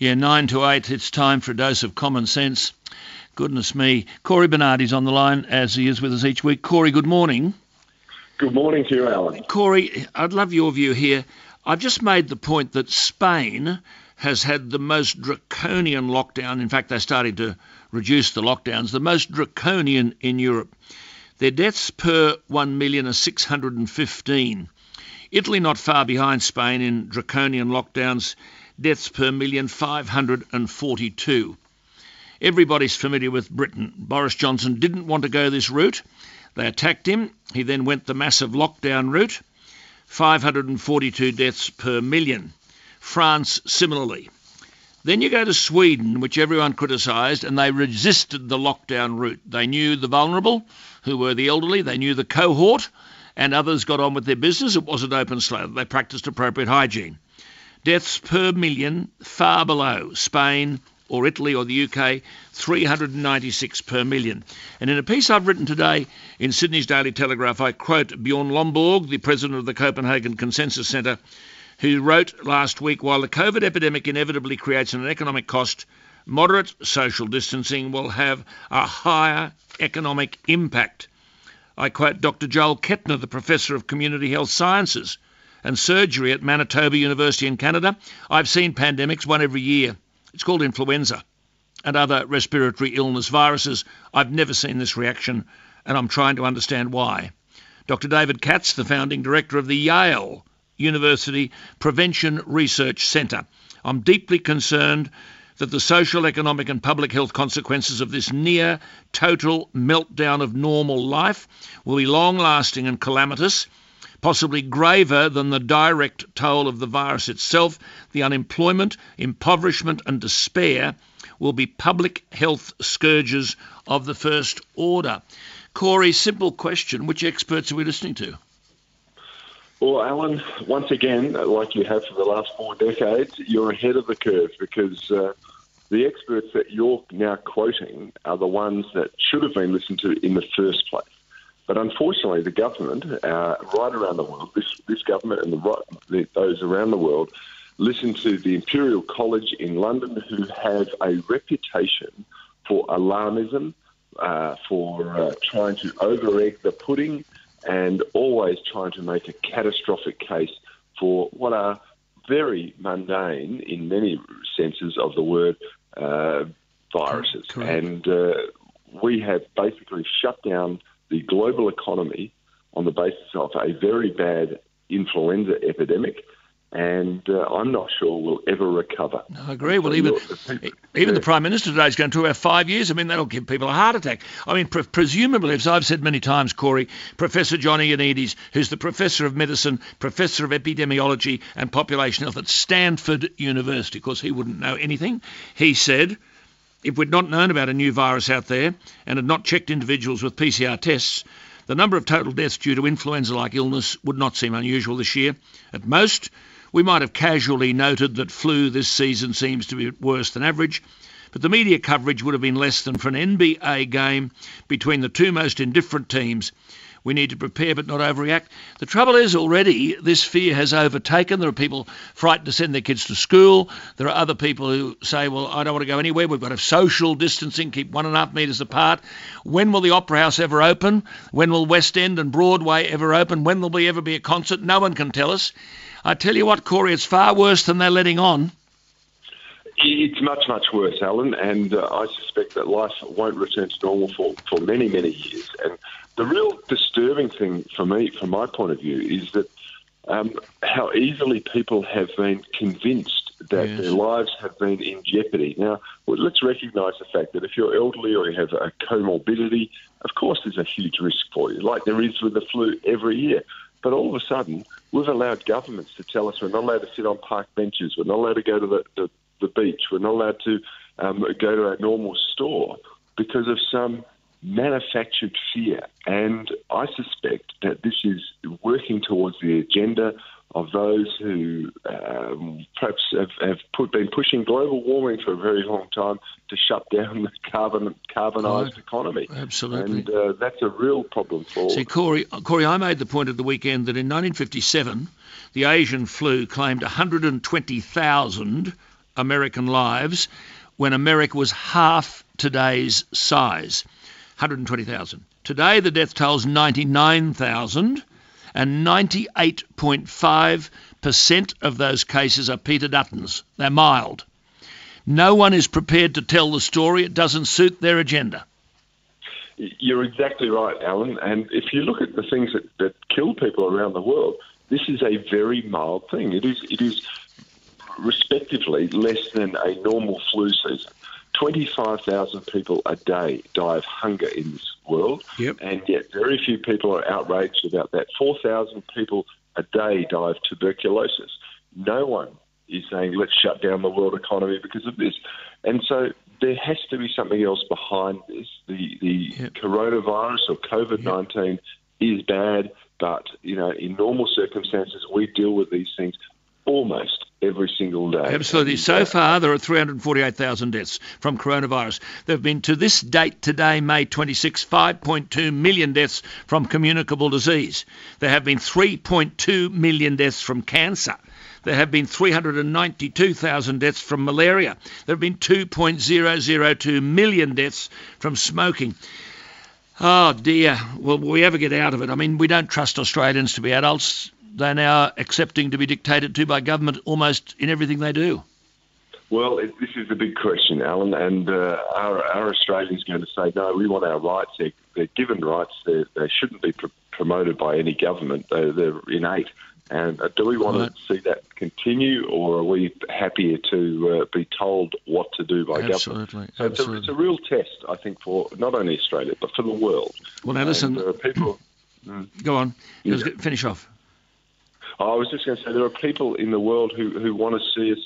Yeah, 9 to 8, it's time for a dose of common sense. Goodness me. Cory Bernardi's on the line, as he is with us each week. Cory, good morning. Good morning to you, Alan. Cory, I'd love your view here. I've just made the point that Spain has had the most draconian lockdown. In fact, they started to reduce the lockdowns, the most draconian in Europe. Their deaths per 1 million are 615. Italy not far behind Spain in draconian lockdowns, deaths per million 542. Everybody's familiar with Britain. Boris Johnson didn't want to go this route. They attacked him. He then went the massive lockdown route. 542 deaths per million. France similarly. Then you go to Sweden, which everyone criticised, and they resisted the lockdown route. They knew the vulnerable, who were the elderly, they knew the cohort, and others got on with their business. It wasn't open slather. They practiced appropriate hygiene. Deaths per million far below Spain or Italy or the UK, 396 per million. And in a piece I've written today in Sydney's Daily Telegraph, I quote Bjorn Lomborg, the president of the Copenhagen Consensus Centre, who wrote last week while the COVID epidemic inevitably creates an economic cost, moderate social distancing will have a higher economic impact. I quote Dr. Joel Kettner, the professor of community health sciences and surgery at Manitoba University in Canada. I've seen pandemics, one every year. It's called influenza and other respiratory illness viruses. I've never seen this reaction, and I'm trying to understand why. Dr. David Katz, the founding director of the Yale University Prevention Research Centre. I'm deeply concerned that the social, economic, and public health consequences of this near total meltdown of normal life will be long lasting and calamitous possibly graver than the direct toll of the virus itself, the unemployment, impoverishment, and despair will be public health scourges of the first order. Cory, simple question which experts are we listening to? Well, Alan, once again, like you have for the last four decades, you're ahead of the curve because uh, the experts that you're now quoting are the ones that should have been listened to in the first place. But unfortunately, the government, uh, right around the world, this, this government and the, the, those around the world, listen to the Imperial College in London, who have a reputation for alarmism, uh, for uh, trying to over egg the pudding, and always trying to make a catastrophic case for what are very mundane, in many senses of the word, uh, viruses. Correct. And uh, we have basically shut down the global economy on the basis of a very bad influenza epidemic. And uh, I'm not sure we'll ever recover. No, I agree. Well, even even the Prime Minister today is going to talk about five years. I mean, that'll give people a heart attack. I mean, pre- presumably, as I've said many times, Cory, Professor John Ioannidis, who's the Professor of Medicine, Professor of Epidemiology and Population Health at Stanford University, of course, he wouldn't know anything. He said if we'd not known about a new virus out there and had not checked individuals with PCR tests, the number of total deaths due to influenza like illness would not seem unusual this year. At most, we might have casually noted that flu this season seems to be worse than average, but the media coverage would have been less than for an NBA game between the two most indifferent teams we need to prepare but not overreact. The trouble is already this fear has overtaken. There are people frightened to send their kids to school. There are other people who say, well, I don't want to go anywhere. We've got to have social distancing, keep one and a half metres apart. When will the Opera House ever open? When will West End and Broadway ever open? When will there ever be a concert? No one can tell us. I tell you what, Cory, it's far worse than they're letting on. It's much, much worse, Alan, and uh, I suspect that life won't return to normal for, for many, many years. And the real disturbing thing for me, from my point of view, is that um, how easily people have been convinced that yes. their lives have been in jeopardy. Now, well, let's recognise the fact that if you're elderly or you have a comorbidity, of course there's a huge risk for you, like there is with the flu every year. But all of a sudden, we've allowed governments to tell us we're not allowed to sit on park benches, we're not allowed to go to the, the, the beach, we're not allowed to um, go to our normal store because of some manufactured fear. And I suspect that this is working towards the agenda of those who um, perhaps have, have put, been pushing global warming for a very long time to shut down the carbon carbonised oh, economy. Absolutely, and uh, that's a real problem for. See, Cory, Cory, I made the point at the weekend that in 1957, the Asian flu claimed 120,000 American lives when America was half today's size 120,000. Today, the death toll is 99,000, and 98.5% of those cases are Peter Dutton's. They're mild. No one is prepared to tell the story. It doesn't suit their agenda. You're exactly right, Alan. And if you look at the things that, that kill people around the world, this is a very mild thing. It is, it is respectively less than a normal flu season. 25,000 people a day die of hunger in this world, yep. and yet very few people are outraged about that. 4,000 people a day die of tuberculosis. No one is saying, let's shut down the world economy because of this. And so there has to be something else behind this. The, the yep. coronavirus or COVID 19 yep. is bad, but, you know, in normal circumstances, we deal with these things almost every single day. Absolutely. So far, there are 348,000 deaths from coronavirus. There have been, to this date today, May 26, 5.2 million deaths from communicable disease. There have been 3.2 million deaths from cancer. There have been 392,000 deaths from malaria. There have been 2.002 million deaths from smoking. Oh dear, will we ever get out of it? I mean, we don't trust Australians to be adults they're now accepting to be dictated to by government almost in everything they do? Well, it, this is the big question, Alan, and uh, are, are Australians going to say, no, we want our rights? They're, they're given rights. They're, they should not be pr- promoted by any government. They're, they're innate. And uh, do we want right. to see that continue, or are we happier to uh, be told what to do by absolutely, government? So absolutely. It's, a, it's, a, real test, I think, for not only Australia but for the world. Well, now listen. people. Mm. Go on. Yeah. Finish off. I was just going to say there are people in the world who, who want to see us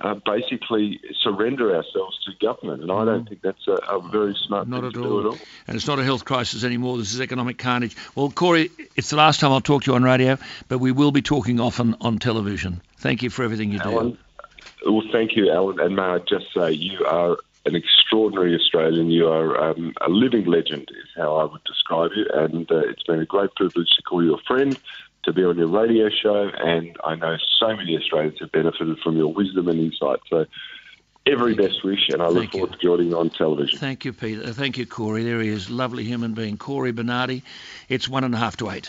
uh, basically surrender ourselves to government, and I don't mm. think that's a, a very smart not thing to all. do at all. And it's not a health crisis anymore. This is economic carnage. Well, Cory, it's the last time I'll talk to you on radio, but we will be talking often on television. Thank you for everything you Alan, do. Well, thank you, Alan. And may I just say, you are an extraordinary Australian. You are um, a living legend, is how I would describe you. And uh, it's been a great privilege to call you a friend to be on your radio show, and I know so many Australians have benefited from your wisdom and insight. So, every Thank best wish, and I look forward you. to joining you on television. Thank you, Peter. Thank you, Cory. There he is, lovely human being, Cory Bernardi. It's one and a half to eight.